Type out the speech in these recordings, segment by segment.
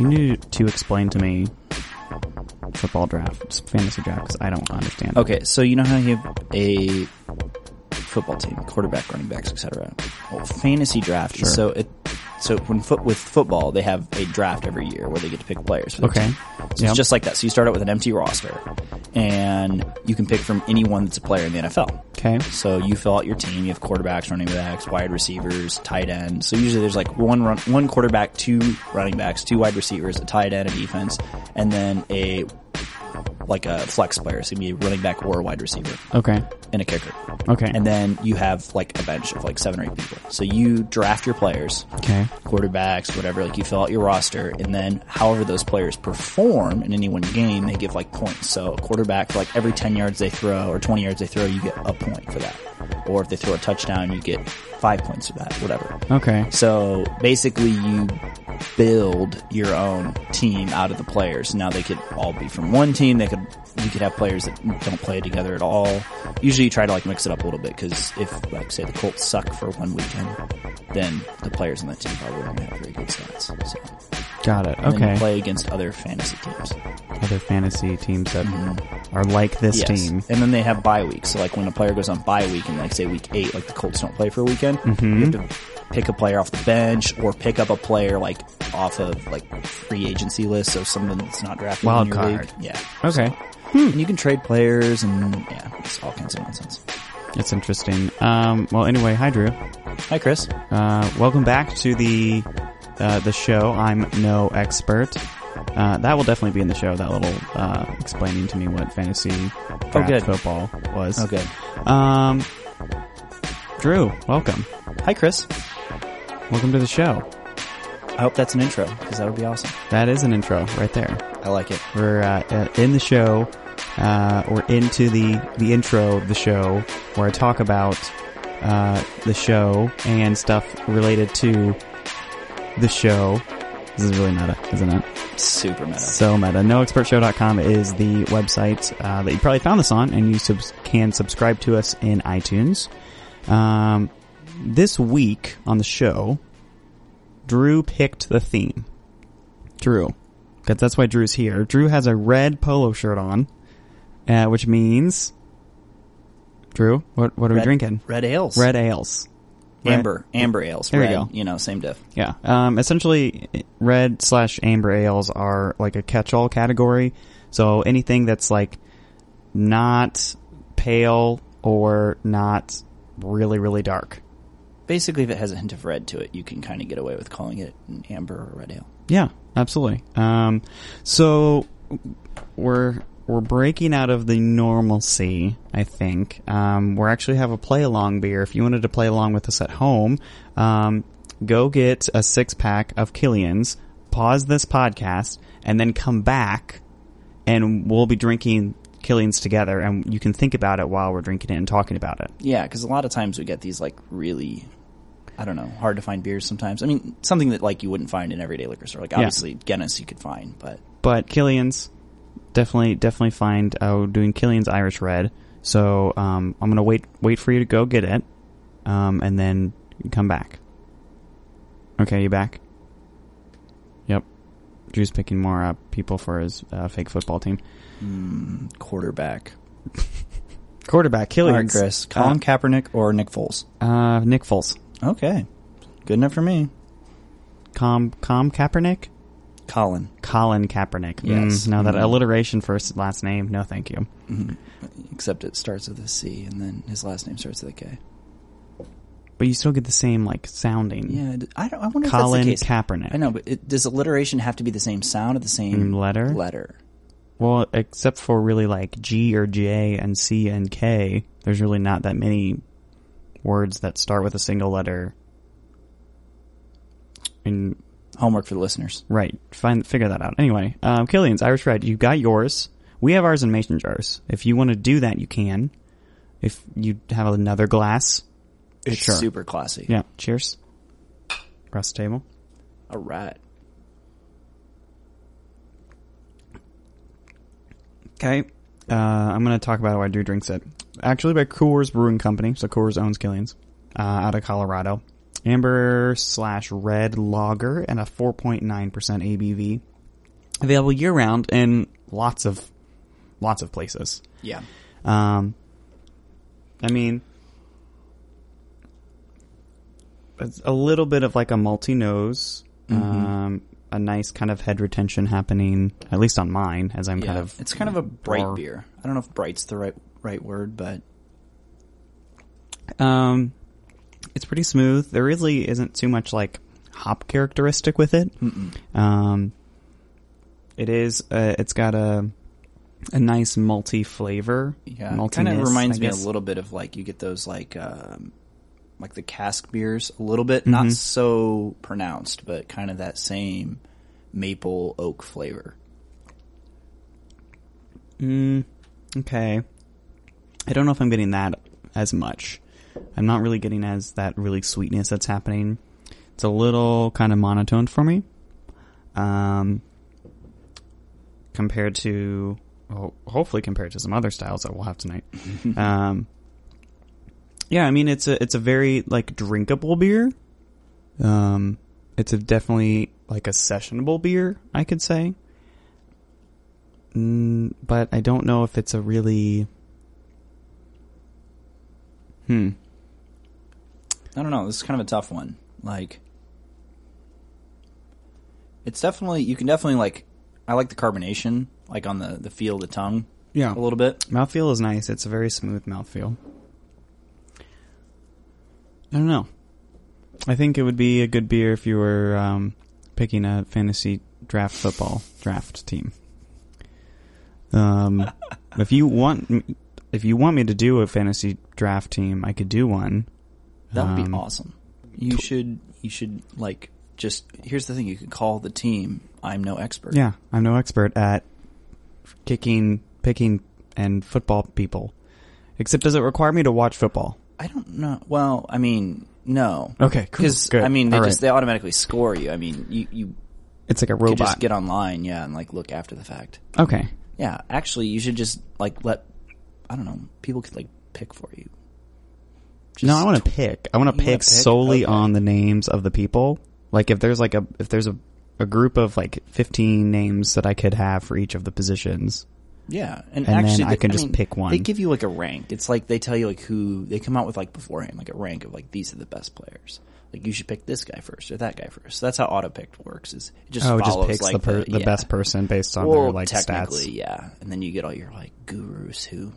You need to explain to me football draft, fantasy draft, because I don't understand. Okay, so you know how you have a football team, quarterback, running backs, etc. Well, fantasy draft. Sure. So it so when foot with football, they have a draft every year where they get to pick players. For Okay. team. So Yep. it's just like that. So you start out with an empty roster, and you can pick from anyone that's a player in the NFL. Okay. So you fill out your team. You have quarterbacks, running backs, wide receivers, tight end. So usually there's like one run, one quarterback, two running backs, two wide receivers, a tight end, a defense, and then a like a flex player. So it can be a running back or a wide receiver Okay. and a kicker. Okay. And then you have like a bench of like seven or eight people. So you draft your players, okay. quarterbacks, whatever, like you fill out your roster, and then however those players perform in any one game, they give like points. So a quarterback, for like every 10 yards they throw or 20 yards they throw, you get a point for that. Or if they throw a touchdown, you get five points for that, whatever. Okay. So basically you build your own team out of the players. Now they could all be from one team. They could, you could have players that don't play together at all. Usually you try to like mix it up a little bit because if like say the Colts suck for one weekend, then the players on that team probably aren't have very good stats. So Got it. and Okay. play against other fantasy teams. Other fantasy teams that are like this Yes. team. And then they have bye weeks. So like when a player goes on bye week and like say week eight, like the Colts don't play for a weekend, Mm-hmm. you have to pick a player off the bench or pick up a player like off of like free agency list. So someone that's not drafted Wild in your card. league. Yeah. Okay. And you can trade players and yeah, it's all kinds of nonsense. It's interesting. Um, well, anyway, hi Drew. Hi, Chris. Uh, welcome back to the uh, the show. I'm no expert. Uh, that will definitely be in the show. That little uh, explaining to me what fantasy draft good. football was. Okay. Um, Drew, welcome. Hi, Chris. Welcome to the show. I hope that's an intro because that would be awesome. That is an intro right there. I like it. We're uh, in the show. Uh, we're into the the intro of the show where I talk about uh, the show and stuff related to the show. This is really meta, isn't it? Super meta. So meta. NoExpertShow.com is the website uh, that you probably found this on, and you subs- can subscribe to us in iTunes. Um, this week on the show, Drew picked the theme. Drew, because that's why Drew's here. Drew has a red polo shirt on, uh, which means Drew. What what are we drinking? Red ales. Red ales. Red- Amber. Amber ales. There Red, go. You know, same diff. Yeah. Um, essentially, red slash amber ales are like a catch-all category. So anything that's like not pale or not really, really dark. Basically, if it has a hint of red to it, you can kind of get away with calling it an amber or red ale. Yeah, absolutely. Um, so we're we're breaking out of the normalcy. I think um, we're actually have a play along beer. If you wanted to play along with us at home, um, go get a six pack of Killian's. Pause this podcast and then come back, and we'll be drinking Killian's together, and you can think about it while we're drinking it and talking about it. Yeah, because a lot of times we get these like really, I don't know, hard to find beers. Sometimes, I mean, something that like you wouldn't find in everyday liquor store. Like obviously Guinness you could find, but but Killian's definitely definitely find uh, doing Killian's Irish Red. So um, I'm gonna wait wait for you to go get it, um, and then come back. Okay, you back? Yep. Drew's picking more uh, people for his uh, fake football team. quarterback. Quarterback All right, Killian's. Chris, Colin Kaepernick or Nick Foles? Uh, Nick Foles. Okay, good enough for me. Com Com Kaepernick. Colin, Colin Kaepernick. Yes. Mm, no, that Mhm. alliteration first last name. No, thank you. except it starts with a C and then his last name starts with a K. But you still get the same like sounding. Yeah, I don't. I wonder Colin if that's the case. Kaepernick. I know, but it, does alliteration have to be the same sound or the same Mm, letter? Letter. Well, except for really like G or J and C and K, there's really not that many words that start with a single letter. And Homework for the listeners. right, find figure that out. Anyway, um, Killian's Irish Red, you got yours. We have ours in mason jars. If you want to do that, you can. If you have another glass, It's Sure. super classy. yeah. Cheers. Across the table. All right. Okay. Uh, I'm going to talk about how I do drinks it. Actually, by Coors Brewing Company. So Coors owns Killian's uh, out of Colorado. Amber slash red lager and a 4.9% ABV. available year round in lots of lots of places. Yeah. Um, I mean, it's a little bit of like a malty nose, Mm-hmm. um, a nice kind of head retention happening, at least on mine, as I'm Yeah. kind of. it's kind of a bright or- beer. I don't know if bright's the right right word, but Um, it's pretty smooth. There really isn't too much like hop characteristic with it. Um, it is. Uh, it's got a a nice malty flavor. yeah, kind of reminds me a little bit of like you get those like um, like the cask beers a little bit, not so pronounced, but kind of that same maple oak flavor. Mm, okay. I don't know if I'm getting that as much. I'm not really getting as that really sweetness that's happening. It's a little kind of monotone for me. Um, compared to, well, hopefully compared to some other styles that we'll have tonight. um, yeah, I mean it's a it's a very like drinkable beer. Um, it's a definitely like a sessionable beer, I could say. Mm, but I don't know if it's a really. Hmm. I don't know. This is kind of a tough one. Like, it's definitely you can definitely like. I like the carbonation, like on the the feel of the tongue Yeah. a little bit. Mouthfeel is nice. It's a very smooth mouthfeel. I don't know. I think it would be a good beer if you were um, picking a fantasy draft football draft team. Um, if you want, if you want me to do a fantasy draft team, I could do one. That would be Um, awesome. You should you should like just here's the thing. You could call the team. I'm no expert. Yeah, I'm no expert at kicking, picking, and football people. Except, does it require me to watch football? I don't know. Well, I mean, no. Okay, cool. Because Good. I mean, they All just right. they automatically score you. I mean, you you It's like a could robot. just get online, yeah, and like look after the fact. okay. Yeah, actually, you should just like let I don't know people could like pick for you. no, I want to pick. I want to wanna pick pick? solely Okay. on the names of the people. Like if there's like a if there's a a group of like 15 names that I could have for each of the positions. Yeah, and, And actually, I they- can just mean, pick one. They give you like a rank. It's like they tell you like who they come out with like beforehand, like a rank of like these are the best players. Like you should pick this guy first or that guy first. So That's how auto pick works. Is it just oh, it just picks like the per- the yeah. best person based on well, their like technically, stats. yeah. And then you get all your like gurus who,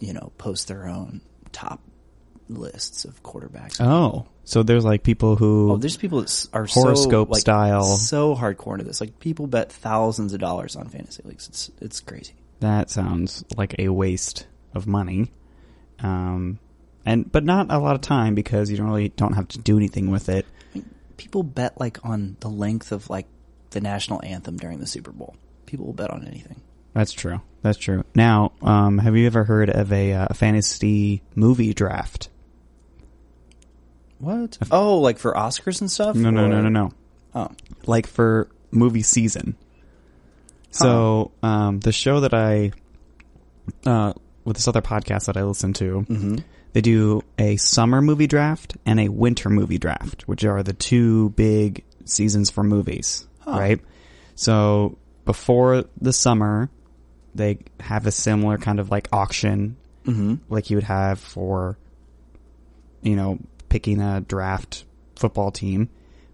you know, post their own top lists of quarterbacks. Oh, so there's like people who Oh, there's people that are Horoscope so, like, style. so hardcore into this. Like people bet thousands of dollars on fantasy leagues. It's it's crazy. that sounds like a waste of money. Um, and but not a lot of time because you don't really don't have to do anything with it. I mean, people bet like on the length of like the national anthem during the Super Bowl. People will bet on anything. That's true. That's true. Now, um, have you ever heard of a, uh, fantasy movie draft? What? Oh, like for Oscars and stuff? No, no, no, Or- no, no. Oh, Like for movie season. So, um, the show that I, uh, with this other podcast that I listen to, Mm-hmm. they do a summer movie draft and a winter movie draft, which are the two big seasons for movies, right? So before the summer, they have a similar kind of like auction, Mm-hmm. like you would have for, you know, picking a draft football team.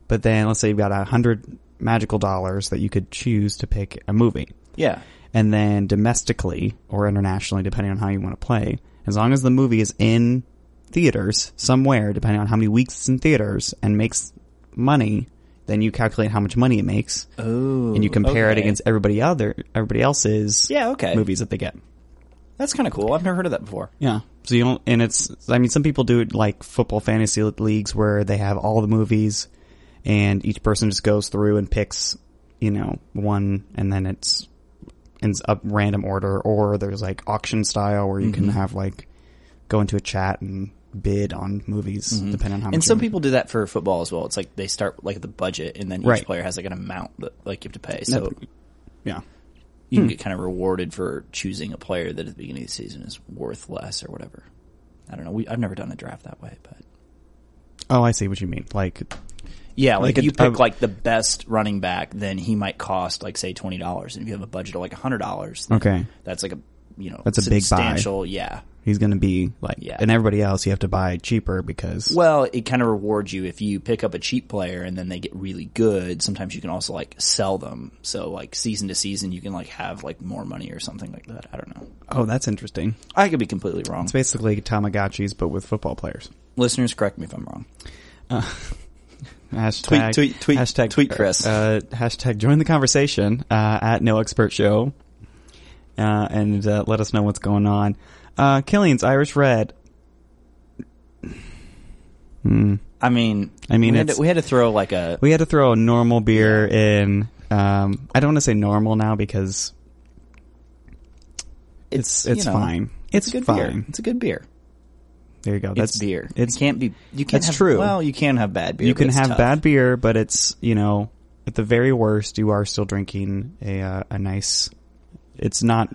But then let's say you've got a hundred magical dollars that you could choose to pick a movie yeah. and then domestically or internationally, depending on how you want to play, as long as the movie is in theaters somewhere, depending on how many weeks it's in theaters and makes money, then you calculate how much money it makes Oh, and you compare it against everybody other everybody else's Yeah, okay. movies that they get. That's kind of cool. I've never heard of that before. Yeah. So you don't, and it's, I mean, some people do it like football fantasy leagues where they have all the movies and each person just goes through and picks, you know, one and then it's in a random order or there's like auction style where you can mm-hmm. have like go into a chat and bid on movies mm-hmm. depending on how much. And some people do that for football as well. It's like they start like the budget, and then each Right. player has like an amount that like you have to pay. So yeah. You can hmm. get kind of rewarded for choosing a player that at the beginning of the season is worth less or whatever. I don't know. We, I've never done a draft that way, but Oh, I see what you mean. Like Yeah, like, Like if a- you pick a- like the best running back, then he might cost like say twenty dollars, and if you have a budget of like hundred dollars, Okay. that's like a you know That's a big buy. Yeah. He's going to be like, Yeah. and everybody else you have to buy cheaper because Well, it kind of rewards you if you pick up a cheap player and then they get really good. Sometimes you can also like sell them. So like season to season, you can like have like more money or something like that. I don't know. oh, that's interesting. I could be completely wrong. It's basically Tamagotchis but with football players. Listeners, correct me if I'm wrong. Hashtag, tweet- tweet- hashtag, tweet Chris. Uh, hashtag join the conversation uh, at No Expert Show, uh, and uh, let us know what's going on. Uh, Killian's Irish Red. Hmm. I mean, I mean, we had, it's- to, we had to throw like a We had to throw a normal beer in. Um, I don't want to say normal now because it's it's you know, fine. It's, It's a good fine. beer. It's a good beer. There you go. It's That's beer. It's it can't be. You can't. that's have, true. Well, you can have bad beer. you but can it's have tough. bad beer, but it's you know at the very worst you are still drinking a uh, a nice. It's not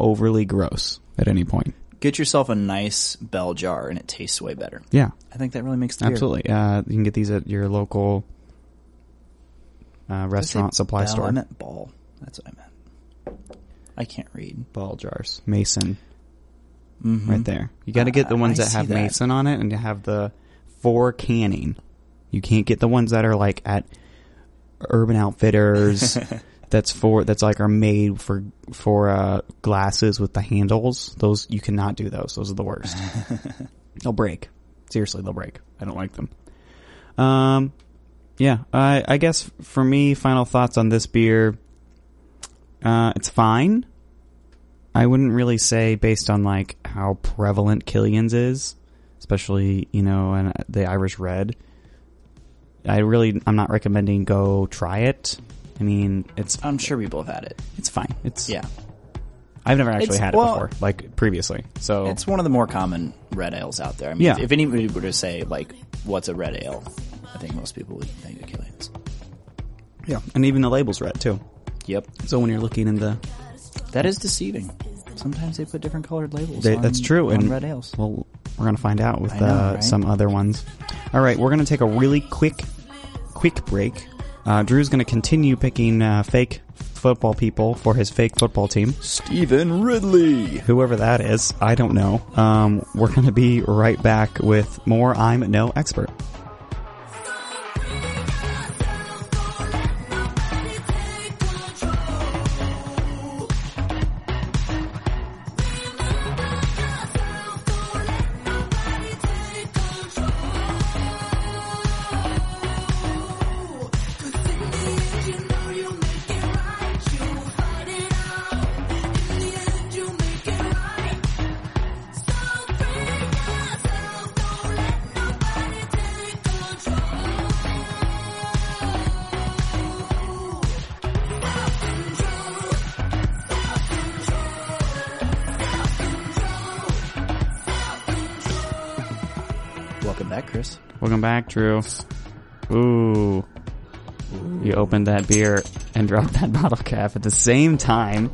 overly gross at any point. Get yourself a nice bell jar, and it tastes way better. Yeah, I think that really makes the beer. absolutely. Uh, you can get these at your local uh, restaurant supply bell? store. I meant ball. That's what I meant. I can't read. Ball jars, Mason, Mhm. right there. You got to get the ones I that have that. Mason on it, and you have the for canning. You can't get the ones that are like at Urban Outfitters. that's for that's like are made for for uh, glasses with the handles. Those you cannot do those. Those are the worst. they'll break. Seriously, they'll break. I don't like them. Um, yeah. I I guess for me, final thoughts on this beer. Uh, it's fine. I wouldn't really say based on like how prevalent Killian's is, especially you know, and the Irish Red. I really, I'm not recommending go try it. I mean, it's I'm sure we both had it. it's fine. It's Yeah, I've never actually It's- had it well- before, like previously. So it's one of the more common red ales out there. I mean, Yeah. if, if anybody were to say like, "What's a red ale?" I think most people would think of Killian's. yeah, and even the label's red too. Yep, So when you're looking in the, that is deceiving. Sometimes they put different colored labels. they, on, that's true, on and red ales. well, we're gonna find out with I know, uh, right? some other ones. All right, we're gonna take a really quick, quick break. Uh, Drew's gonna continue picking uh, fake football people for his fake football team. Stevan Ridley. whoever that is, I don't know. Um, we're going to be right back with more I'm No Expert. Drew. Ooh. You opened that beer and dropped that bottle cap at the same time.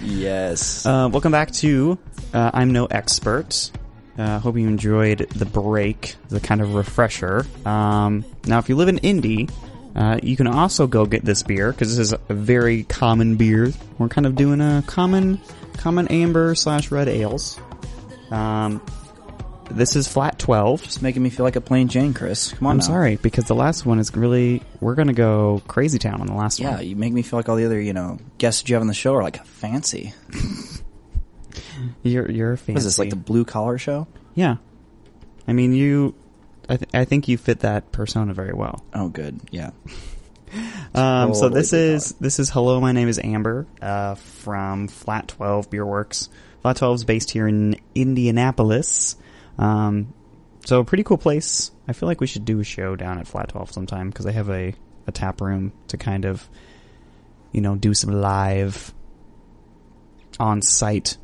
Yes. Uh, welcome back to uh, I'm No Expert. Uh, hope you enjoyed the break, the kind of refresher. Um, now, if you live in Indy, uh, you can also go get this beer because this is a very common beer. We're kind of doing a common, common amber slash red ales. Um, this is flat twelve. Just making me feel like a plain Jane, Chris. Come on. I'm now. sorry because the last one is really we're gonna go crazy town on the last one. Yeah, one. you make me feel like all the other, you know, guests you have on the show are like fancy. You're you're fancy. What is this, like the blue collar show? yeah. I mean you. I, th- I think you fit that persona very well. Oh, good. Yeah. Um, so this is this is hello. My name is Amber uh, from Flat Twelve Beer Works. Flat Twelve is based here in Indianapolis. Um, so a pretty cool place. I feel like we should do a show down at Flat Twelve sometime because they have a a tap room to kind of, you know, do some live on site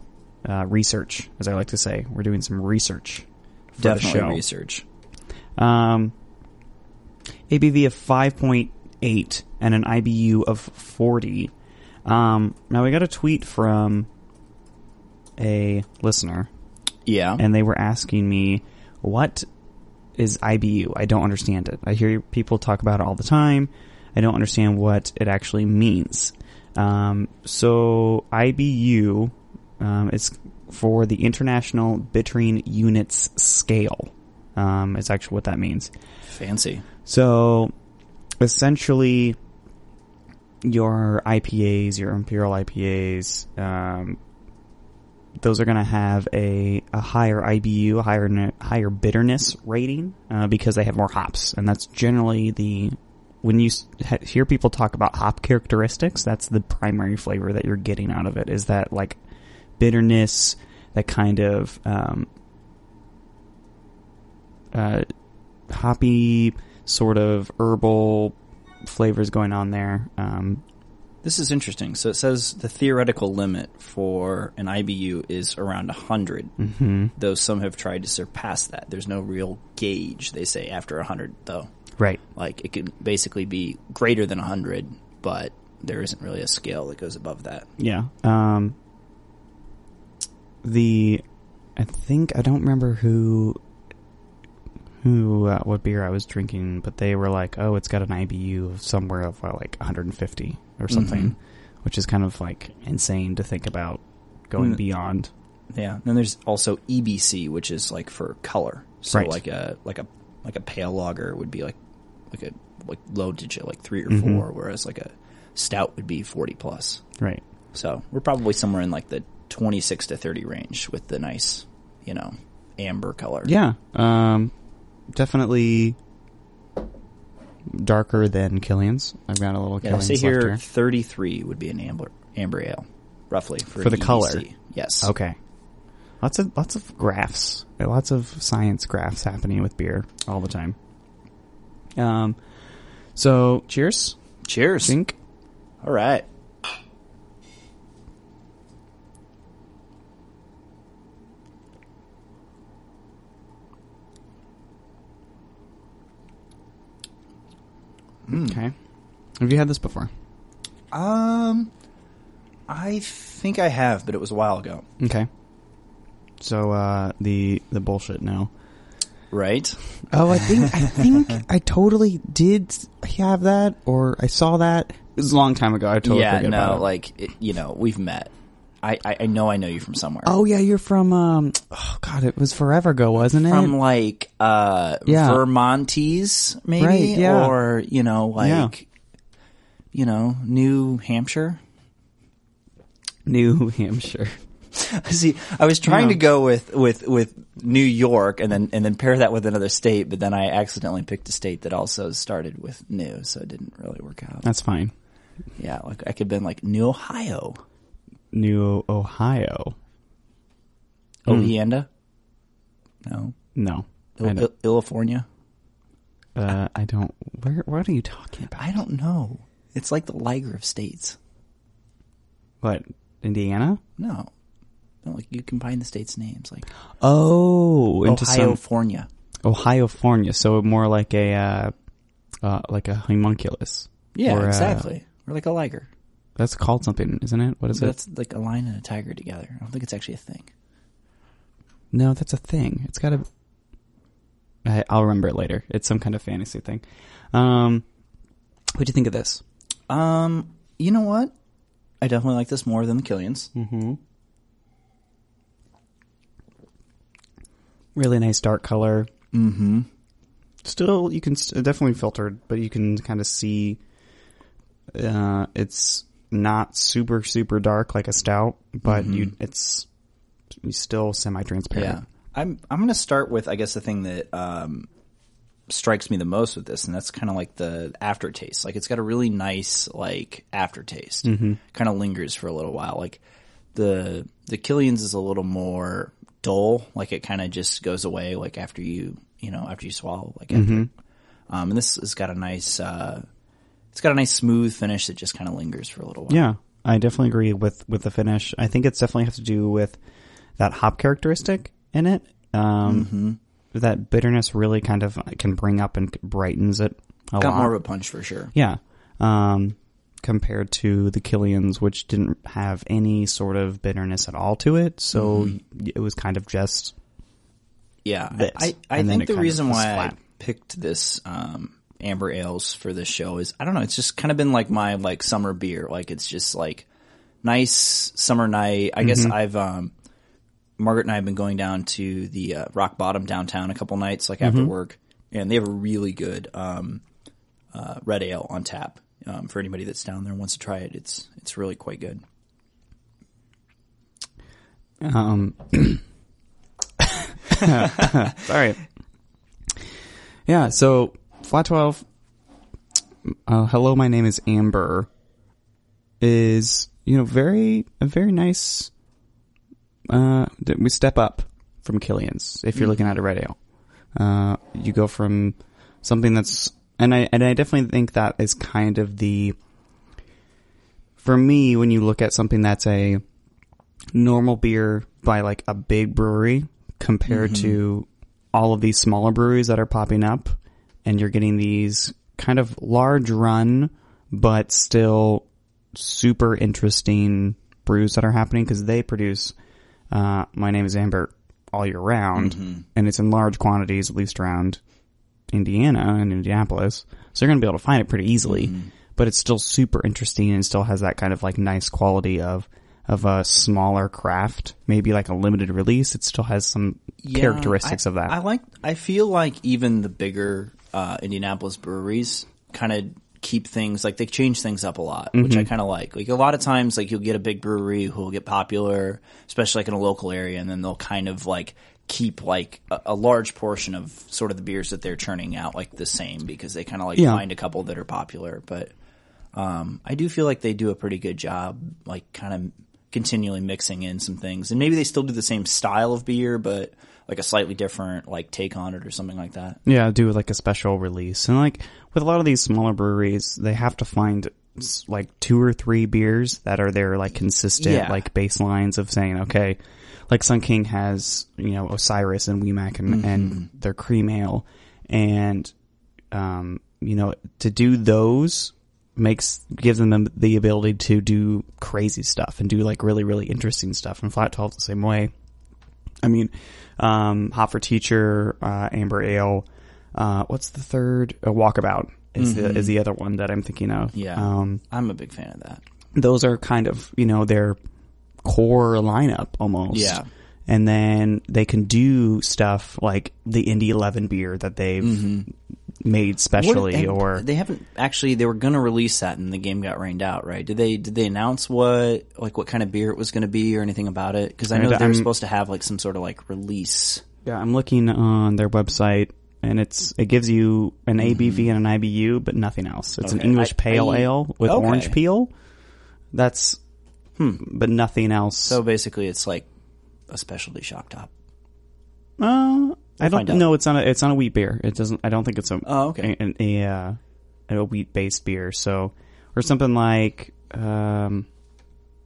uh, research, as I like to say. We're doing some research for Definitely the show. research. Um, ABV of 5.8 and an IBU of 40. Um, now we got a tweet from a listener, Yeah. and they were asking me what is IBU? I don't understand it. I hear people talk about it all the time. I don't understand what it actually means. Um, so IBU um, is for the International Bittering Units Scale. Um, is actually what that means. Fancy. So essentially, your IPAs, your Imperial IPAs, um, those are going to have a, a higher IBU, a higher higher bitterness rating uh, because they have more hops, and that's generally the when you hear people talk about hop characteristics, that's the primary flavor that you're getting out of it. Is that like bitterness, that kind of um, uh, hoppy sort of herbal flavors going on there. Um, This is interesting. So it says the theoretical limit for an IBU is around 100, mm-hmm. though some have tried to surpass that. There's no real gauge, they say, after 100, though. right. Like, it could basically be greater than 100, but there isn't really a scale that goes above that. Yeah. Um, the I think I don't remember who who uh, what beer I was drinking, but they were like, "Oh, it's got an IBU of somewhere of uh, like 150 or something," which is kind of like insane to think about going Mm. beyond. Yeah. Then there's also EBC, which is like for color. So Right. like a like a like a pale lager would be like like a like low digit, like three or Mhm. four, whereas like a stout would be forty plus. Right. So we're probably somewhere in like the twenty six to thirty range with the nice, you know, amber color. Yeah. Um, definitely darker than Killian's. I've got a little Yeah, Killian's say here here. thirty three would be an amber amber ale, roughly for, For the color. Yes. Okay. Lots of lots of graphs, lots of science graphs happening with beer all the time. Um, so cheers, Cheers. Zink. All right. Okay. Have you had this before? Um, I think I have, but it was a while ago. Okay. So uh, the the bullshit now. Right? Oh, I think I think I totally did have that, or I saw that. It was a long time ago. I totally yeah. No, like it, you know, we've met. I, I I know I know you from somewhere. Oh yeah, you're from um. Oh god, it was forever ago, wasn't it? from like uh Yeah. Vermontes maybe Right, yeah. or you know like you know New Hampshire New Hampshire. see I was trying Yeah. to go with with with New York and then and then pair that with another state but then I accidentally picked a state that also started with new so it didn't really work out That's fine. yeah like I could have been like New Ohio New Ohio. Hmm. Ohienda no No, I Il- don't. Il- California Uh, I don't. Where? What are you talking about? I don't know it's like the Liger of states What? Indiana? no no like you combine the states names like Oh, into some Ohio-fornia. Ohiofornia. So more like a uh, uh, like a homunculus. Yeah, Or, uh, exactly. Or like a liger. That's called something, isn't it? What is But it? that's like a lion and a tiger together. I don't think it's actually a thing. No, that's a thing. It's got to. I, I'll remember it later. It's some kind of fantasy thing. Um, what do you think of this? Um, you know what? I definitely like this more than the Killians. Mm-hmm. Really nice dark color. Mm-hmm. Still, you can st- definitely filtered, but you can kind of see. Uh, it's not super super dark like a stout, but you it's still semi transparent. Yeah. I'm I'm gonna start with I guess the thing that um strikes me the most with this, and that's kind of like the aftertaste. Like it's got a really nice like aftertaste. Mm-hmm. Kind of lingers for a little while. Like the the Killians is a little more dull. Like it kind of just goes away. Like after you you know after you swallow. Like after. Um, and this has got a nice. uh It's got a nice smooth finish that just kind of lingers for a little while. Yeah, I definitely agree with with the finish. I think it's definitely has to do with that hop characteristic in it. Um, That bitterness really kind of can bring up and brightens it a got lot. more of a punch for sure. yeah, um, compared to the Killians, which didn't have any sort of bitterness at all to it. So it was kind of just Yeah, this. I, I then think the reason why I picked this um, amber ales for this show is I don't know. It's just kind of been like my like summer beer. Like it's just like nice summer night. I Mm-hmm. guess I've um, Margaret and I have been going down to the uh, Rock Bottom downtown a couple nights, like after Mm-hmm. work, and they have a really good um, uh, red ale on tap. Um, for anybody that's down there and wants to try it, it's it's really quite good. Um, sorry. Yeah, so flat twelve. Uh, hello, my name is Amber. Is you know very a very nice. Uh, we step up from Killian's if you're looking at a red ale. Uh, you go from something that's and I and I definitely think that is kind of the. For me, when you look at something that's a normal beer by like a big brewery compared to all of these smaller breweries that are popping up and you're getting these kind of large run but still super interesting brews that are happening because they produce uh, my name is amber all year round and it's in large quantities at least around indiana and indianapolis so you're going to be able to find it pretty easily but it's still super interesting and still has that kind of like nice quality of of a smaller craft, maybe like a limited release. It still has some Yeah, characteristics I- of that. I like. I feel like even the bigger uh, Indianapolis breweries kind of keep things like they change things up a lot, which Mm-hmm. I kind of like. Like a lot of times, like you'll get a big brewery who will get popular, especially like in a local area, and then they'll kind of like keep like a, a large portion of sort of the beers that they're churning out like the same because they kind of like Yeah. find a couple that are popular. But um, I do feel like they do a pretty good job, like kind of continually mixing in some things, and maybe they still do the same style of beer, but like a slightly different like take on it or something like that. yeah, do like a special release. And like with a lot of these smaller breweries, they have to find like two or three beers that are their like consistent Yeah. like baselines of saying, okay, like Sun King has, you know, Osiris and Wee Mac and, and their cream ale. And, um, you know, to do those makes gives them the ability to do crazy stuff and do like really really interesting stuff. And Flat Twelve the same way. I mean, um, Hot for Teacher, uh, Amber Ale. Uh, what's the third? Uh, Walkabout is the is the other one that I'm thinking of. Yeah, Um, I'm a big fan of that. those are kind of you know their core lineup almost. Yeah. And then they can do stuff like the Indy Eleven beer that they've made specially, or they haven't actually. They were going to release that, and the game got rained out. Right? Did they? Did they announce what like what kind of beer it was going to be or anything about it? Because I know they were I'm- supposed to have like some sort of like release. Yeah, I'm looking on their website, and it's it gives you an ABV and an IBU, but nothing else. It's an English I- pale I- ale with okay. orange peel. That's hmm, but nothing else. So basically, it's like a specialty shock top. uh, I don't know. It's on a it's on a wheat beer. It doesn't. I don't think it's a Oh, okay. a, a, uh, a wheat based beer. So or something like um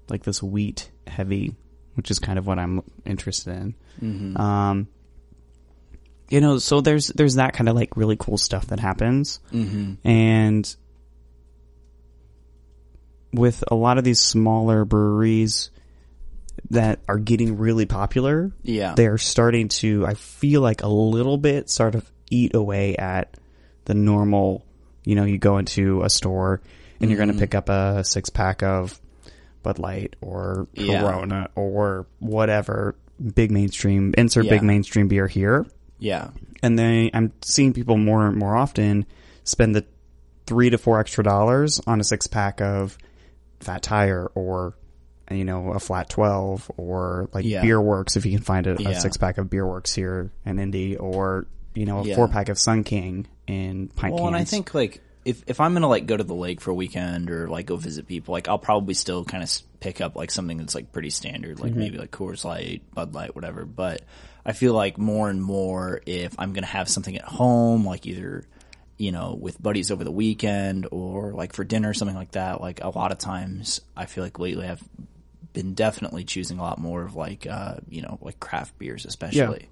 like this wheat heavy, which is kind of what I'm interested in. Mm-hmm. Um, you know, so there's there's that kind of like really cool stuff that happens, Mm-hmm. and with a lot of these smaller breweries that are getting really popular, Yeah. they're starting to. I feel like a little bit sort of eat away at the normal. You know, you go into a store and you're Mm-hmm. going to pick up a six pack of Bud Light or Yeah. Corona or whatever big mainstream insert big mainstream beer here Yeah. and then I'm seeing people more and more often spend the three to four extra dollars on a six pack of Fat Tire or you know a Flat Twelve or like Yeah. Beer Works if you can find a, a six pack of Beer Works here in Indy or you know a Yeah. four pack of Sun King in pint Well, cans. and I think like if if I'm gonna like go to the lake for a weekend or like go visit people, like I'll probably still kind of pick up like something that's like pretty standard, like mm-hmm. maybe like Coors Light, Bud Light, whatever. But I feel like more and more if I'm gonna have something at home, like either you know with buddies over the weekend or like for dinner something like that. Like a lot of times, I feel like lately I've been definitely choosing a lot more of like uh you know like craft beers especially.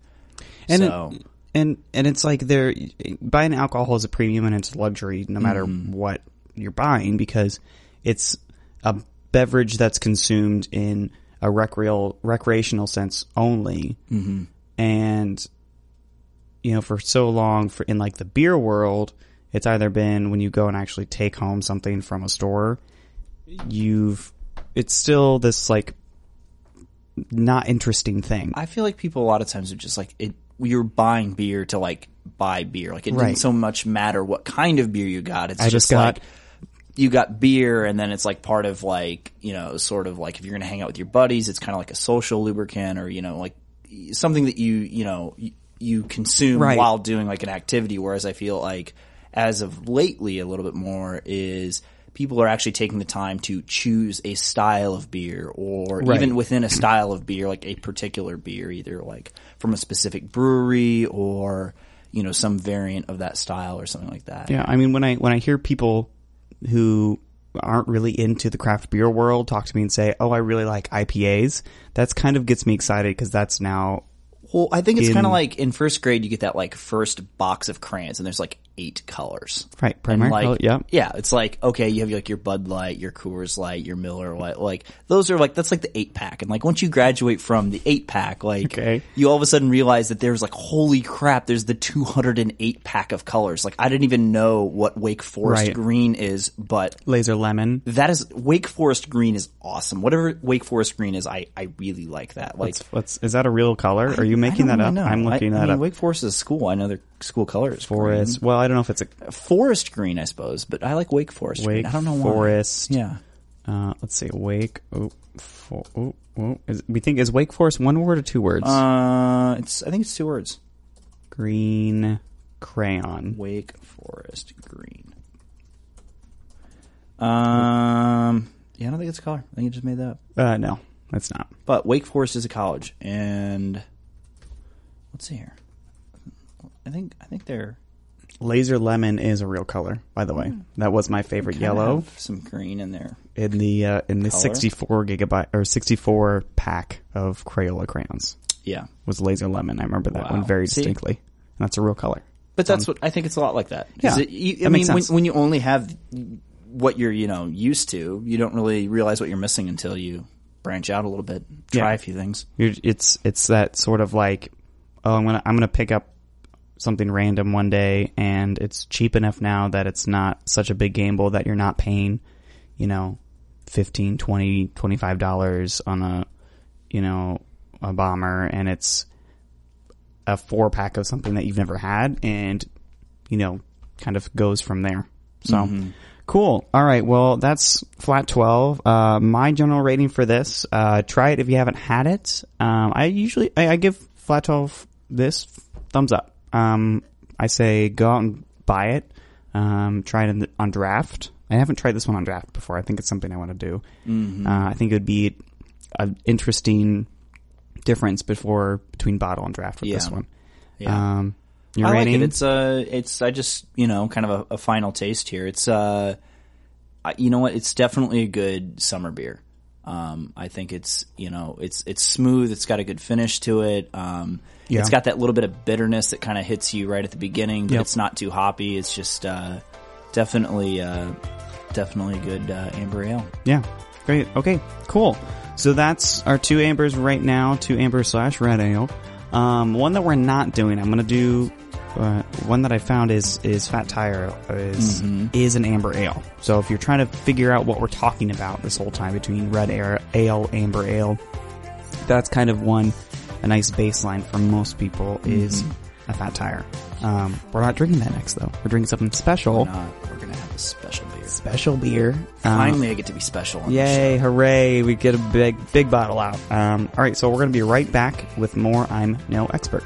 And it- and and it's like they're buying alcohol is a premium and it's luxury no matter Mm-hmm. what you're buying because it's a beverage that's consumed in a recreational recreational sense only Mm-hmm. and you know, for so long for in like the beer world, it's either been when you go and actually take home something from a store, you've it's still this like not interesting thing. I feel like people a lot of times are just like it. You're buying beer to like buy beer. Like it Right. didn't so much matter what kind of beer you got. It's I just got- like you got beer, and then it's like part of like you know, sort of like if you're gonna hang out with your buddies, it's kind of like a social lubricant, or you know, like something that you you know you, you consume Right. while doing like an activity. Whereas I feel like as of lately, a little bit more is people are actually taking the time to choose a style of beer or Right. even within a style of beer, like a particular beer, either like from a specific brewery or, you know, some variant of that style or something like that. Yeah, I mean when I when I hear people who aren't really into the craft beer world talk to me and say, "Oh, I really like IPAs," that's kind of gets me excited because that's now Well, I think it's kind of like in first grade, you get that like first box of crayons and there's like eight colors. right primary. like, oh, color, yeah, yeah, it's like okay, you have like your Bud Light, your Coors Light, your Miller Lite, like those are like that's like the eight pack, and like once you graduate from the eight pack, like Okay. you all of a sudden realize that there's like holy crap, there's the two hundred and eight pack of colors. Like I didn't even know what Wake Forest Right. Green is, but laser lemon. that is Wake Forest Green is awesome. Whatever Wake Forest Green is, I I really like that. Like What's, what's is that a real color? Are you making that up? know. I'm looking I, I mean, up. Wake Forest is a school. I know their school colors. Forest. Well, I don't know if it's a. Forest green, I suppose, but I like Wake Forest green. I don't know why. Forest. Yeah. Uh, let's see, Wake. Oh, for, oh, oh. Is, we think is Wake Forest one word or two words? Uh, it's I think it's two words. Green crayon. Wake Forest green. Um, yeah, I don't think it's a color. I think you just made that up. Uh, no, that's not. But Wake Forest is a college, and let's see here. I think I think they're Laser lemon is a real color, by the way. That was my favorite yellow some green in there. in the uh, in the Color? 64 gigabyte or 64 pack of Crayola crayons. Yeah, Was laser lemon. I remember that Wow. one very See? distinctly. And that's a real color. But that's what I think. It's a lot like that. Yeah, it- you- I that mean, makes when, when you only have what you're, you know, used to, you don't really realize what you're missing until you branch out a little bit, try Yeah. a few things. You're, it's it's that sort of like, oh, I'm gonna I'm gonna pick up something random one day, and it's cheap enough now that it's not such a big gamble that you're not paying, you know, 15 20 25 dollars on a, you know, a bomber, and it's a four pack of something that you've never had, and you know, kind of goes from there. So. Cool. All right. Well, that's flat 12. Uh, my general rating for this, uh, try it if you haven't had it. Um, I usually, I, I give flat 12 this thumbs up. Um, I say go out and buy it. Um, try it the, on draft. I haven't tried this one on draft before. I think it's something I want to do. Uh, I think it would be an interesting difference before between bottle and draft with Yeah. this one. Yeah. Um, I rating? it. It's uh, it's I just you know kind of a, a final taste here. It's uh, you know what? It's definitely a good summer beer. Um, I think it's you know it's it's smooth. It's got a good finish to it. Um, Yeah. it's got that little bit of bitterness that kind of hits you right at the beginning, but Yep. it's not too hoppy. It's just uh, definitely uh, definitely a good uh, amber ale. Yeah. Great. Okay. Cool. So that's our two ambers right now. Two amber slash red ale. Um, one that we're not doing. I'm gonna do. Uh, one that I found is is Fat Tire is is an amber ale. So if you're trying to figure out what we're talking about this whole time between red ale, ale amber ale, that's kind of one a nice baseline for most people is a Fat Tire. Um, we're not drinking that next though. We're drinking something special. Uh, we're gonna have a special beer. Special beer. Um, Finally, I get to be special. On Yay, hooray, we get a big, big bottle out. Um, alright, so we're gonna be right back with more I'm No Expert.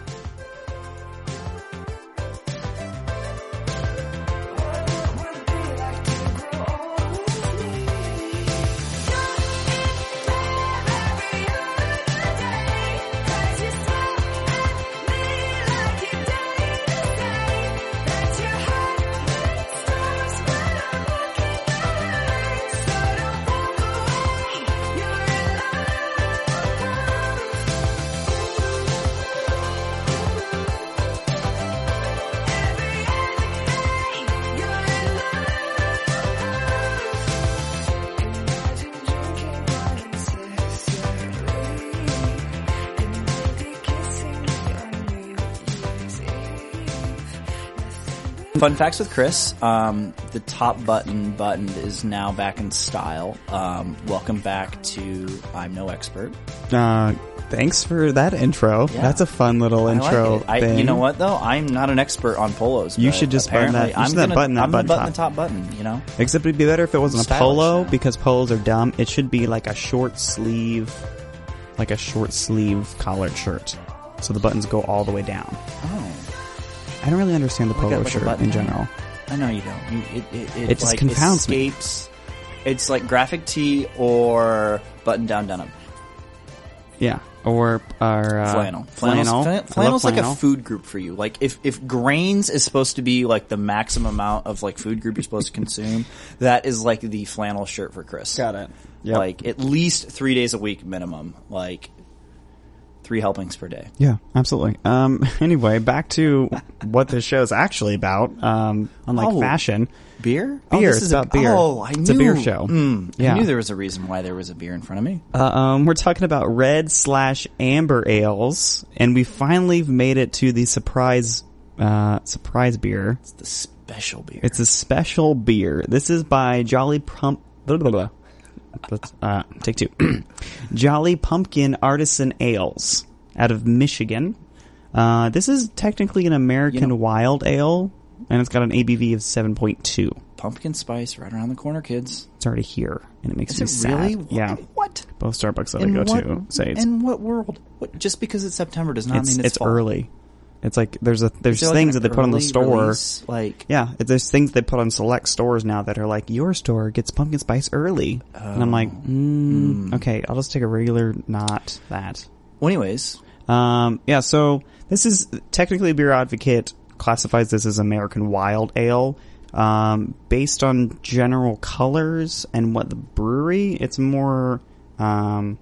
Fun facts with Chris. Um, the top button button is now back in style. Um, welcome back to I'm no expert. Uh, thanks for that intro. Yeah. That's a fun little I intro like it. I, thing. you know what though? I'm not an expert on polos. You should just button that- I'm gonna button that I'm button button the top button. You know, Except it'd be better if it wasn't a polo now. because polos are dumb. It should be like a short sleeve, like a short sleeve collared shirt. So the buttons go all the way down. oh, I don't really understand the polo like a shirt button in general. I know you don't. You, it, it, it, It just like, confounds me. It's like graphic tee or button down denim. Yeah. Or, or uh, flannel. Flannel. Flannel's, I flan- love flannel's like a food group for you. Like if, if grains is supposed to be like the maximum amount of like food group you're supposed to consume, that is like the flannel shirt for Chris. Got it. Yep. Like at least three days a week minimum. Like three helpings per day. Yeah, absolutely. Um, anyway, back to what this show is actually about. Um, unlike Oh. fashion, Beer? Beer, this it's is a- about beer. Oh, I knew. It's a beer show. Mm, Yeah. I knew there was a reason why there was a beer in front of me. uh, um, we're talking about red slash amber ales, and we finally made it to the surprise uh, surprise beer. It's the special beer. It's a special beer. This is by Jolly Pump. Blah, blah, blah. Let's uh, take two. Jolly Pumpkin Artisan Ales out of Michigan. Uh, this is technically an American You know- wild ale, and it's got an ABV of seven point two. pumpkin spice right around the corner, kids. It's already here, and it makes Is me it sad. really? What? Yeah, What? both Starbucks that In I go what, to say it's in what world? What, just because it's September does not it's, mean it's, it's fall. early. It's like there's a there's there, like, things that they put on the store. release, like Yeah, there's things they put on select stores now that are like your store gets pumpkin spice early, and I'm like, Oh. mm, Hmm. okay, I'll just take a regular, not that. well, anyways, Um, yeah, so this is technically Beer Advocate classifies this as American Wild Ale. Um, based on general colors and what the brewery, it's more um,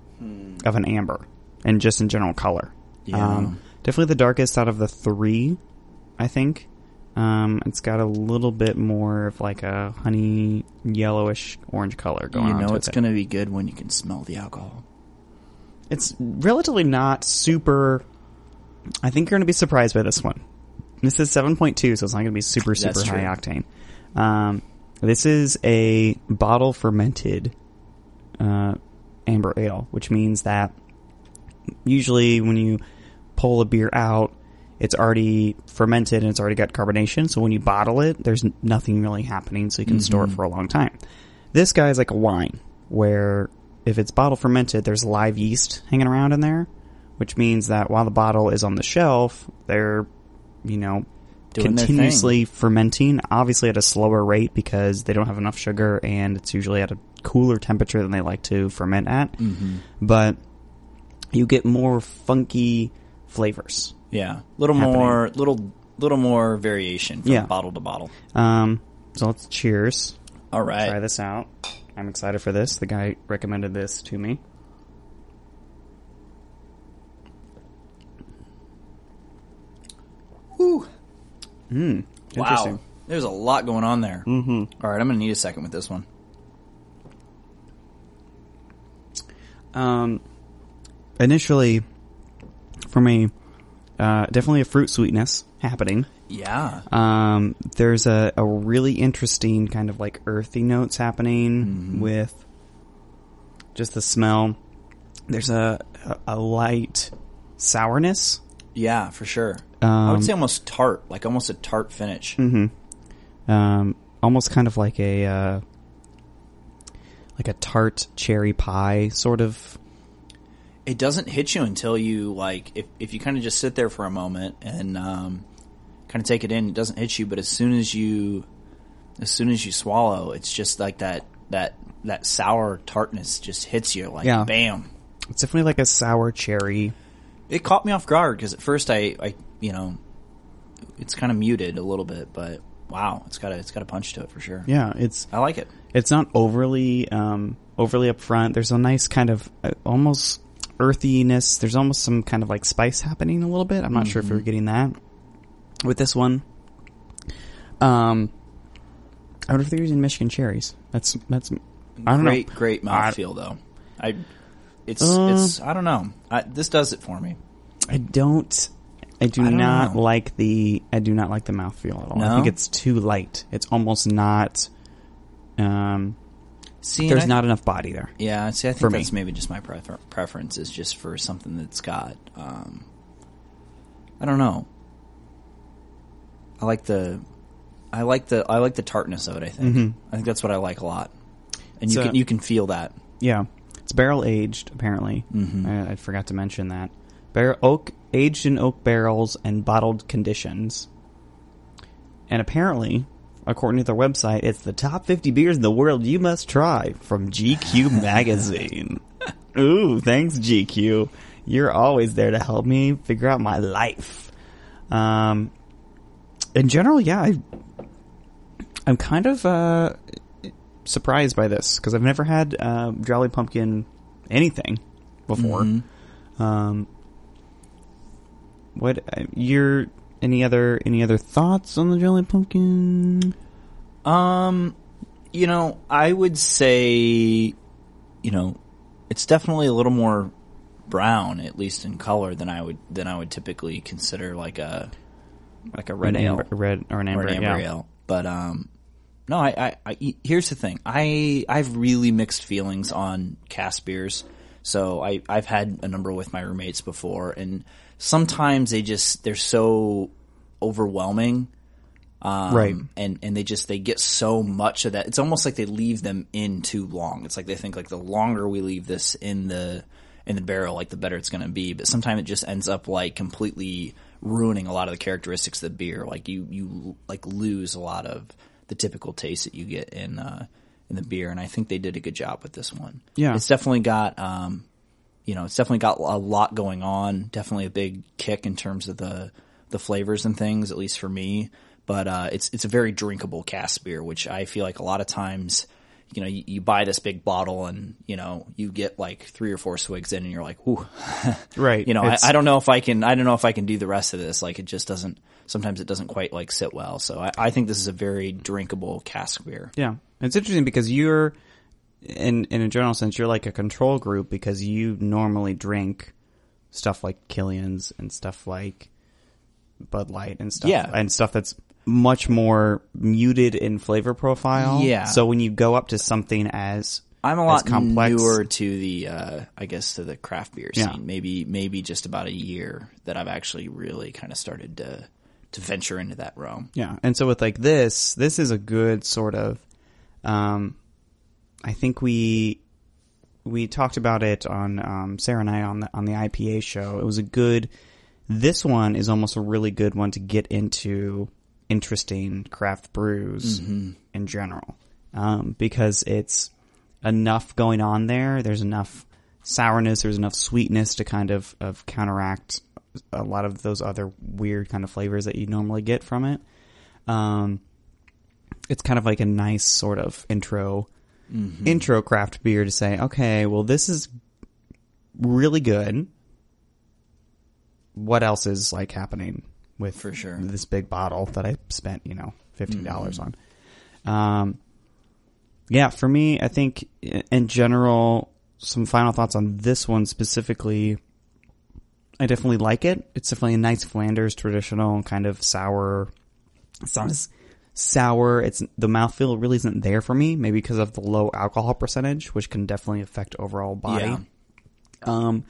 of an amber, and just in general color. Yeah. Um, definitely the darkest out of the three, I think. Um, it's got a little bit more of like a honey yellowish orange color going on. you know it's it. going to be good when you can smell the alcohol. It's relatively not super. I think you're going to be surprised by this one. This is 7.2, so it's not going to be super, super That's high true. octane. Um, this is a bottle fermented uh, amber ale, which means that usually when you pull a beer out, it's already fermented and it's already got carbonation. So when you bottle it, there's nothing really happening, so you can store it for a long time. This guy is like a wine, where if it's bottle fermented, there's live yeast hanging around in there, which means that while the bottle is on the shelf, they're, you know, Doing continuously fermenting, obviously at a slower rate because they don't have enough sugar and it's usually at a cooler temperature than they like to ferment at. Mm-hmm. But you get more funky flavors. Yeah, little Happening. more, little, little more variation from Yeah. bottle to bottle. Um, so let's cheers. All right. Try this out. I'm excited for this. The guy recommended this to me. Whew. Mm, Wow, interesting. there's a lot going on there. Mm-hmm. All right, I'm going to need a second with this one. Um, initially, for me, uh, definitely a fruit sweetness happening. Yeah. Um, there's a, a really interesting kind of like earthy notes happening with just the smell. There's a, a, a light sourness. Yeah, for sure. I Um, would say almost tart, like almost a tart finish. um, almost kind of like a uh, like a tart cherry pie sort of. It doesn't hit you until you like if if you kind of just sit there for a moment and um, kind of take it in. It doesn't hit you, but as soon as you as soon as you swallow, it's just like that that that sour tartness just hits you like Yeah. bam. It's definitely like a sour cherry. It caught me off guard because at first I, I you know it's kind of muted a little bit, but wow, it's got a it's got a punch to it for sure. Yeah, it's I like it. it's not overly um, overly upfront. There's a nice kind of uh, almost earthiness. There's almost some kind of like spice happening a little bit. I'm not sure if Mm-hmm. you're getting that with this one. Um, I wonder if they're using Michigan cherries. That's that's I don't great, know. great mouthfeel though. I, it's Uh, it's I don't know. I, this does it for me. I don't. I do don't know. like the I do not like the mouthfeel at all. I think it's too light. It's almost not. Um, See, there's and I- not enough body there. Yeah, see, I think For me. that's maybe just my prefer- preference is just for something that's got. Um, I don't know. I like the, I like the, I like the tartness of it. I think. I think that's what I like a lot, and you So- can you can feel that. Yeah, it's barrel aged. Apparently, I, I forgot to mention that barrel oak aged in oak barrels and bottled conditions. And apparently, according to their website, it's the top 50 beers in the world you must try from GQ magazine. Ooh, thanks GQ. You're always there to help me figure out my life. Um, in general, yeah, I, I'm kind of uh, surprised by this because I've never had uh, Jolly Pumpkin anything before. Um, what uh, your any other any other thoughts on the Jolly Pumpkin? Um, you know, I would say, you know, it's definitely a little more brown, at least in color, than I would than I would typically consider like a like a red An ale. amber- red or an amber, or an amber yeah. ale. But um, no, I, I, I here's the thing. I I've really mixed feelings on cask beers. So I I've had a number with my roommates before, and sometimes they just they're so overwhelming. Um, Right. and and they just they get so much of that. It's almost like they leave them in too long. It's like they think like the longer we leave this in the in the barrel, like the better it's going to be. But sometimes it just ends up like completely ruining a lot of the characteristics of the beer. Like you you like lose a lot of the typical taste that you get in uh, in the beer. And I think they did a good job with this one. Yeah. it's definitely got um, you know, it's definitely got a lot going on. Definitely a big kick in terms of the the flavors and things, at least for me. But uh, it's it's a very drinkable cask beer, which I feel like a lot of times, you know, you, you buy this big bottle and you know you get like three or four swigs in, and you're like, "Ooh, Right. you know, I, I don't know if I can. I don't know if I can do the rest of this. Like, it just doesn't. Sometimes it doesn't quite like sit well. So I, I think this is a very drinkable cask beer. Yeah, it's interesting because you're, in in a general sense, you're like a control group because you normally drink stuff like Killian's and stuff like Bud Light and stuff, Yeah. and stuff that's much more muted in flavor profile. Yeah. So when you go up to something as I'm a lot complex, newer to the, uh, I guess, to the craft beer scene. Yeah. Maybe, maybe just about a year that I've actually really kind of started to to venture into that realm. Yeah, and so with like this, this is a good sort of. Um, I think we we talked about it on um, Sarah and I on the on the IPA show. It was a good. This one is almost a really good one to get into interesting craft brews in general, um, because it's enough going on there. There's enough sourness. There's enough sweetness to kind of of counteract a lot of those other weird kind of flavors that you normally get from it. Um, it's kind of like a nice sort of intro intro craft beer to say, okay, well, this is really good. What else is like happening with For sure. this big bottle that I spent, you know, fifteen dollars on? Um, yeah, for me, I think in general, some final thoughts on this one specifically. I definitely like it. It's definitely a nice Flanders traditional kind of sour. It's not as sour. It's the mouthfeel really isn't there for me. Maybe because of the low alcohol percentage, which can definitely affect overall body. Yeah. Um,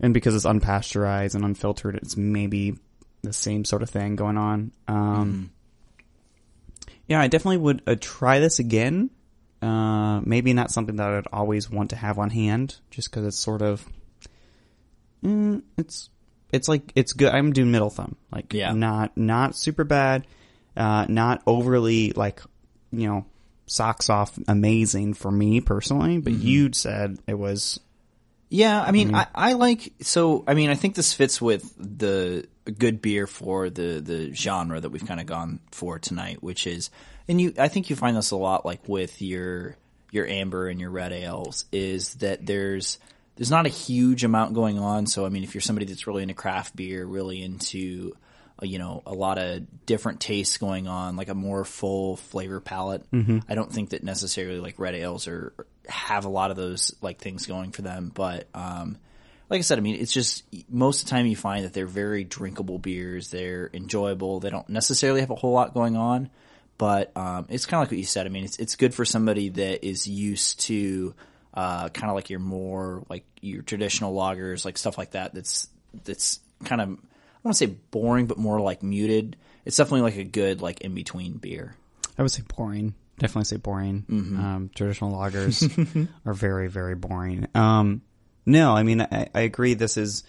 and because it's unpasteurized and unfiltered, it's maybe the same sort of thing going on. Um, yeah, I definitely would uh, try this again. Uh, maybe not something that I'd always want to have on hand, just because it's sort of, mm, it's, it's like it's good. I'm doing middle thumb, like Yeah. not not super bad, uh, not overly like, you know, socks off amazing for me personally. But you said it was Yeah, I mean, I, I like so. I mean, I think this fits with the good beer for the the genre that we've kind of gone for tonight, which is, and you, I think you find this a lot, like with your your amber and your red ales, is that there's there's not a huge amount going on. So, I mean, if you're somebody that's really into craft beer, really into you know a lot of different tastes going on, like a more full flavor palette. I don't think that necessarily like red ales are have a lot of those like things going for them, but um, like I said, I mean, it's just most of the time you find that they're very drinkable beers. They're enjoyable. They don't necessarily have a whole lot going on, but um, it's kind of like what you said. I mean, it's it's good for somebody that is used to uh, kind of like your more like your traditional lagers, like stuff like that. That's that's kind of I don't want to say boring, but more like muted. It's definitely like a good like in between beer. I would say boring. Definitely say boring. Um, traditional lagers are very, very boring. Um, no, I mean, I, I agree. This is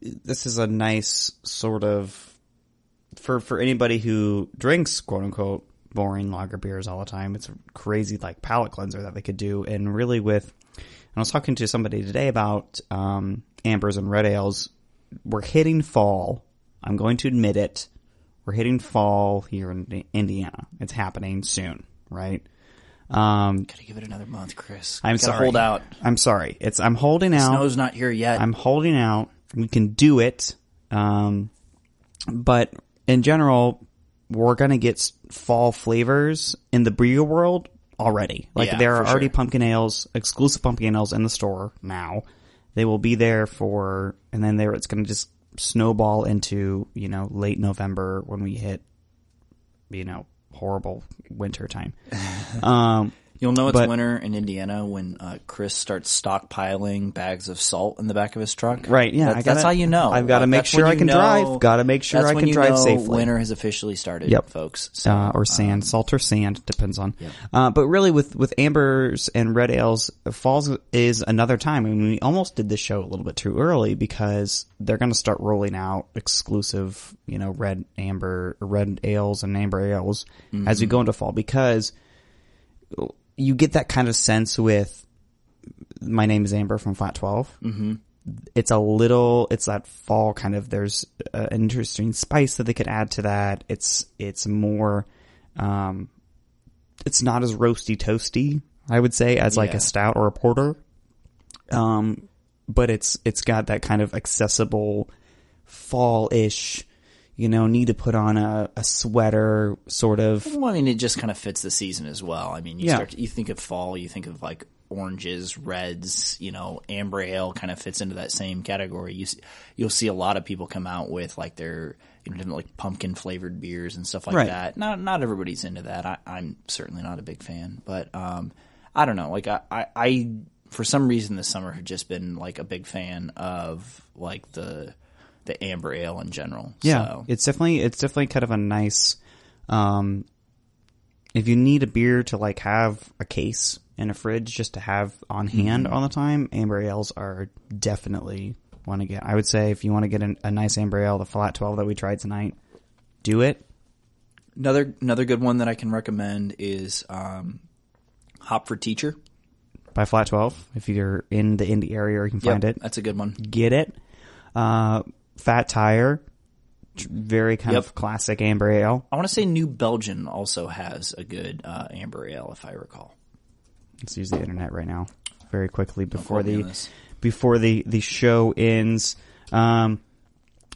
this is a nice sort of for for anybody who drinks quote unquote boring lager beers all the time. It's a crazy like palate cleanser that they could do, and really with. And I was talking to somebody today about um, ambers and red ales. We're hitting fall. I'm going to admit it. We're hitting fall here in Indiana. It's happening soon, right? Um, Gotta give it another month, Chris. I'm Gotta sorry. Hold out. I'm sorry. It's I'm holding out. Snow's not here yet. I'm holding out. We can do it. Um, but in general, we're gonna get fall flavors in the beer world already. Like Yeah, there are already sure. pumpkin ales, exclusive pumpkin ales in the store now. They will be there for, and then there it's gonna just snowball into you know late November when we hit, you know, horrible winter time. um, You'll know it's but- winter in Indiana when uh, Chris starts stockpiling bags of salt in the back of his truck. Right, yeah, That's, I gotta- that's how you know. I've gotta Like, make sure I can know- drive. Gotta make sure I can drive safely. Winter has officially started, Yep. folks. So, uh, or sand, salt or sand depends on. Uh, but really, with with ambers and red ales, falls is another time. I mean, we almost did this show a little bit too early because they're going to start rolling out exclusive, you know, red amber, red ales and amber ales as we go into fall because you get that kind of sense with. My name is Amber from Flat 12 Mm-hmm. It's a little, it's that fall kind of. There's an interesting spice that they could add to that. It's it's more, um, it's not as roasty toasty. I would say as like Yeah. a stout or a porter. Um, but it's it's got that kind of accessible fall ish. You know, need to put on a, a sweater, sort of. Well, I mean, it just kind of fits the season as well. I mean, you Yeah. start you think of fall, you think of like oranges, reds. You know, amber ale kind of fits into that same category. You you'll see a lot of people come out with like their you know different like pumpkin flavored beers and stuff like Right. that. Not not everybody's into that. I, I'm certainly not a big fan, but um, I don't know. Like I, I, I for some reason this summer have just been like a big fan of like the the amber ale in general. Yeah, So, it's definitely it's definitely kind of a nice. Um, if you need a beer to like have a case in a fridge just to have on hand all the time, amber ales are definitely want to get. I would say if you want to get an, a nice amber ale, the flat twelve that we tried tonight, do it. Another another good one that I can recommend is um, Hop for Teacher. By Flat Twelve, if you're in the Indy area, or you can find Yep, it. That's a good one. Get it. Uh, Fat Tire, very kind Yep. of classic amber ale. I want to say New Belgium also has a good uh, amber ale, if I recall. Let's use the internet right now, very quickly before the before the the show ends. Um,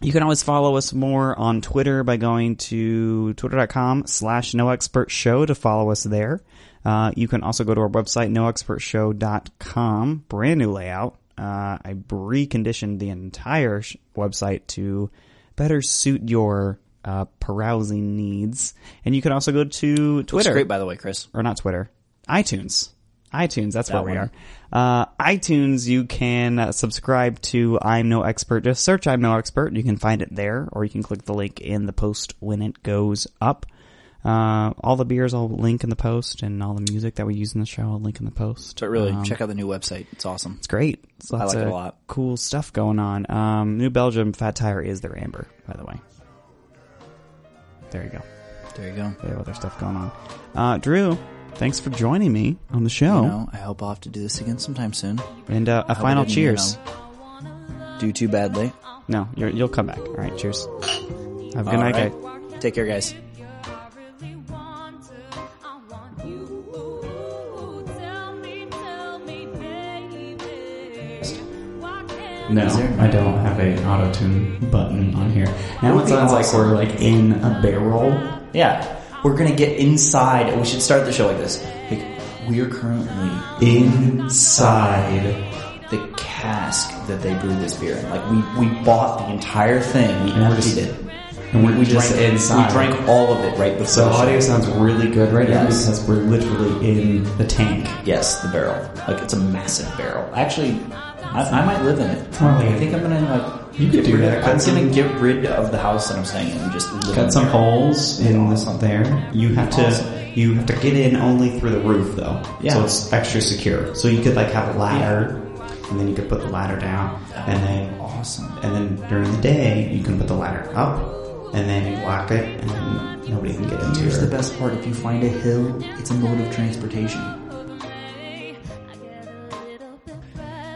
you can always follow us more on Twitter by going to twitter.com slash no expert show to follow us there. Uh, you can also go to our website, noexpertshow.com, brand new layout. Uh, I reconditioned the entire sh- website to better suit your uh, perusing needs. And you can also go to Looks Twitter great, by the way, Chris. or not Twitter, iTunes. iTunes, that's That where we are. Uh, iTunes, you can uh, subscribe to I'm No Expert. Just search I'm No Expert. You can find it there, or you can click the link in the post when it goes up. Uh, all the beers I'll link in the post, and all the music that we use in the show I'll link in the post. But really, Um, check out the new website. It's awesome. It's great. It's lots like it a lot. cool stuff going on. Um, New Belgium Fat Tire is their amber, by the way. There you go. There you go. They have other stuff going on. Uh, Drew, thanks for joining me on the show. You know, I hope I'll have to do this again sometime soon. And uh, a final didn't, you cheers. know, do too badly. No, you're, you'll come back. All right, cheers. Have a good All night, right. guys. Take care, guys. No, I don't have a auto tune button on here. Now it sounds like we're like in a barrel. Yeah, we're gonna get inside. We should start the show like this. Like, we are currently Inside. the cask that they brewed this beer in. Like we we bought the entire thing, we And we're emptied just- it, and we're we just drank, inside. We drank all of it right before. So the show. audio sounds really good right now Yes. because we're literally in the tank. Yes, the barrel. Like it's a massive barrel. Actually, I, I might live in it. I think I'm gonna like. You could get do rid that. Of, I'm some- gonna get rid of the house that I'm staying in and just live Cut some there. holes in this Awesome. there. You have to Awesome. you have to get in only through the roof though. Yeah. So it's extra secure. So you could like have a ladder and then you could put the ladder down and then Awesome. and then during the day you can put the ladder up and then you lock it and then nobody can get into Here's your the best part: if you find a hill, it's a mode of transportation.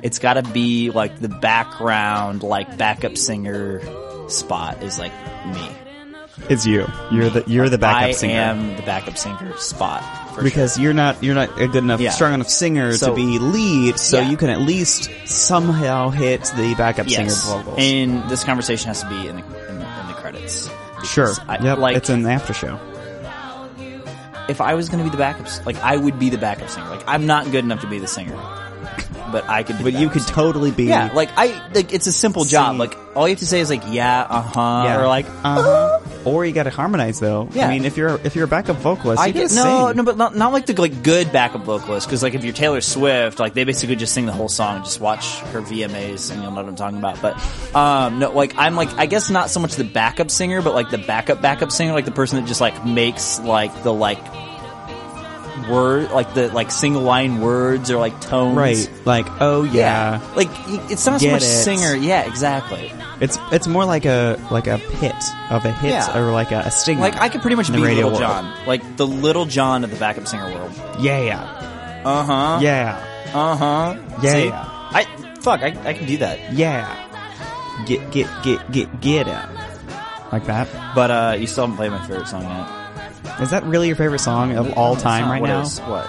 It's got to be like the background, like backup singer spot is like me. It's you. You're the you're the backup I singer. am the backup singer spot for because you're not you're not a good enough Yeah. strong enough singer So- to be lead, so Yeah. you can at least somehow hit the backup yes. singer vocals. And this conversation has to be in the in, in the credits. sure. I- yep. like it's an after show. if I was going to be the backup, like I would be the backup singer. Like I'm not good enough to be the singer, but I could. But you could totally be Yeah, like I like it's a simple job. Like all you have to say is like yeah, uh huh, yeah. or like uh-huh. Or you got to harmonize though. Yeah. I mean, if you're if you're a backup vocalist, I you get gotta no, sing. no, but not, not like the like good backup vocalist because like if you're Taylor Swift, like they basically just sing the whole song. Just watch her VMAs and you'll know what I'm talking about. But um, no, like I'm like I guess not so much the backup singer, but like the backup backup singer, like the person that just like makes like the like word like the like single line words or like tones. Right. Like, oh yeah. Like it's not so much it. singer. Yeah, exactly. It's it's more like a like a pit of a hit Yeah. or like a, a stinger. Like I could pretty much be Little world. John, like the Little John of the backup singer world. Yeah, yeah, Uh huh. yeah, Uh huh. Yeah, See? yeah. I fuck. I, I can do that. yeah. Get get get get get it. Like that. But uh, you still haven't played my favorite song yet. Is that really your favorite song of all time right now? what?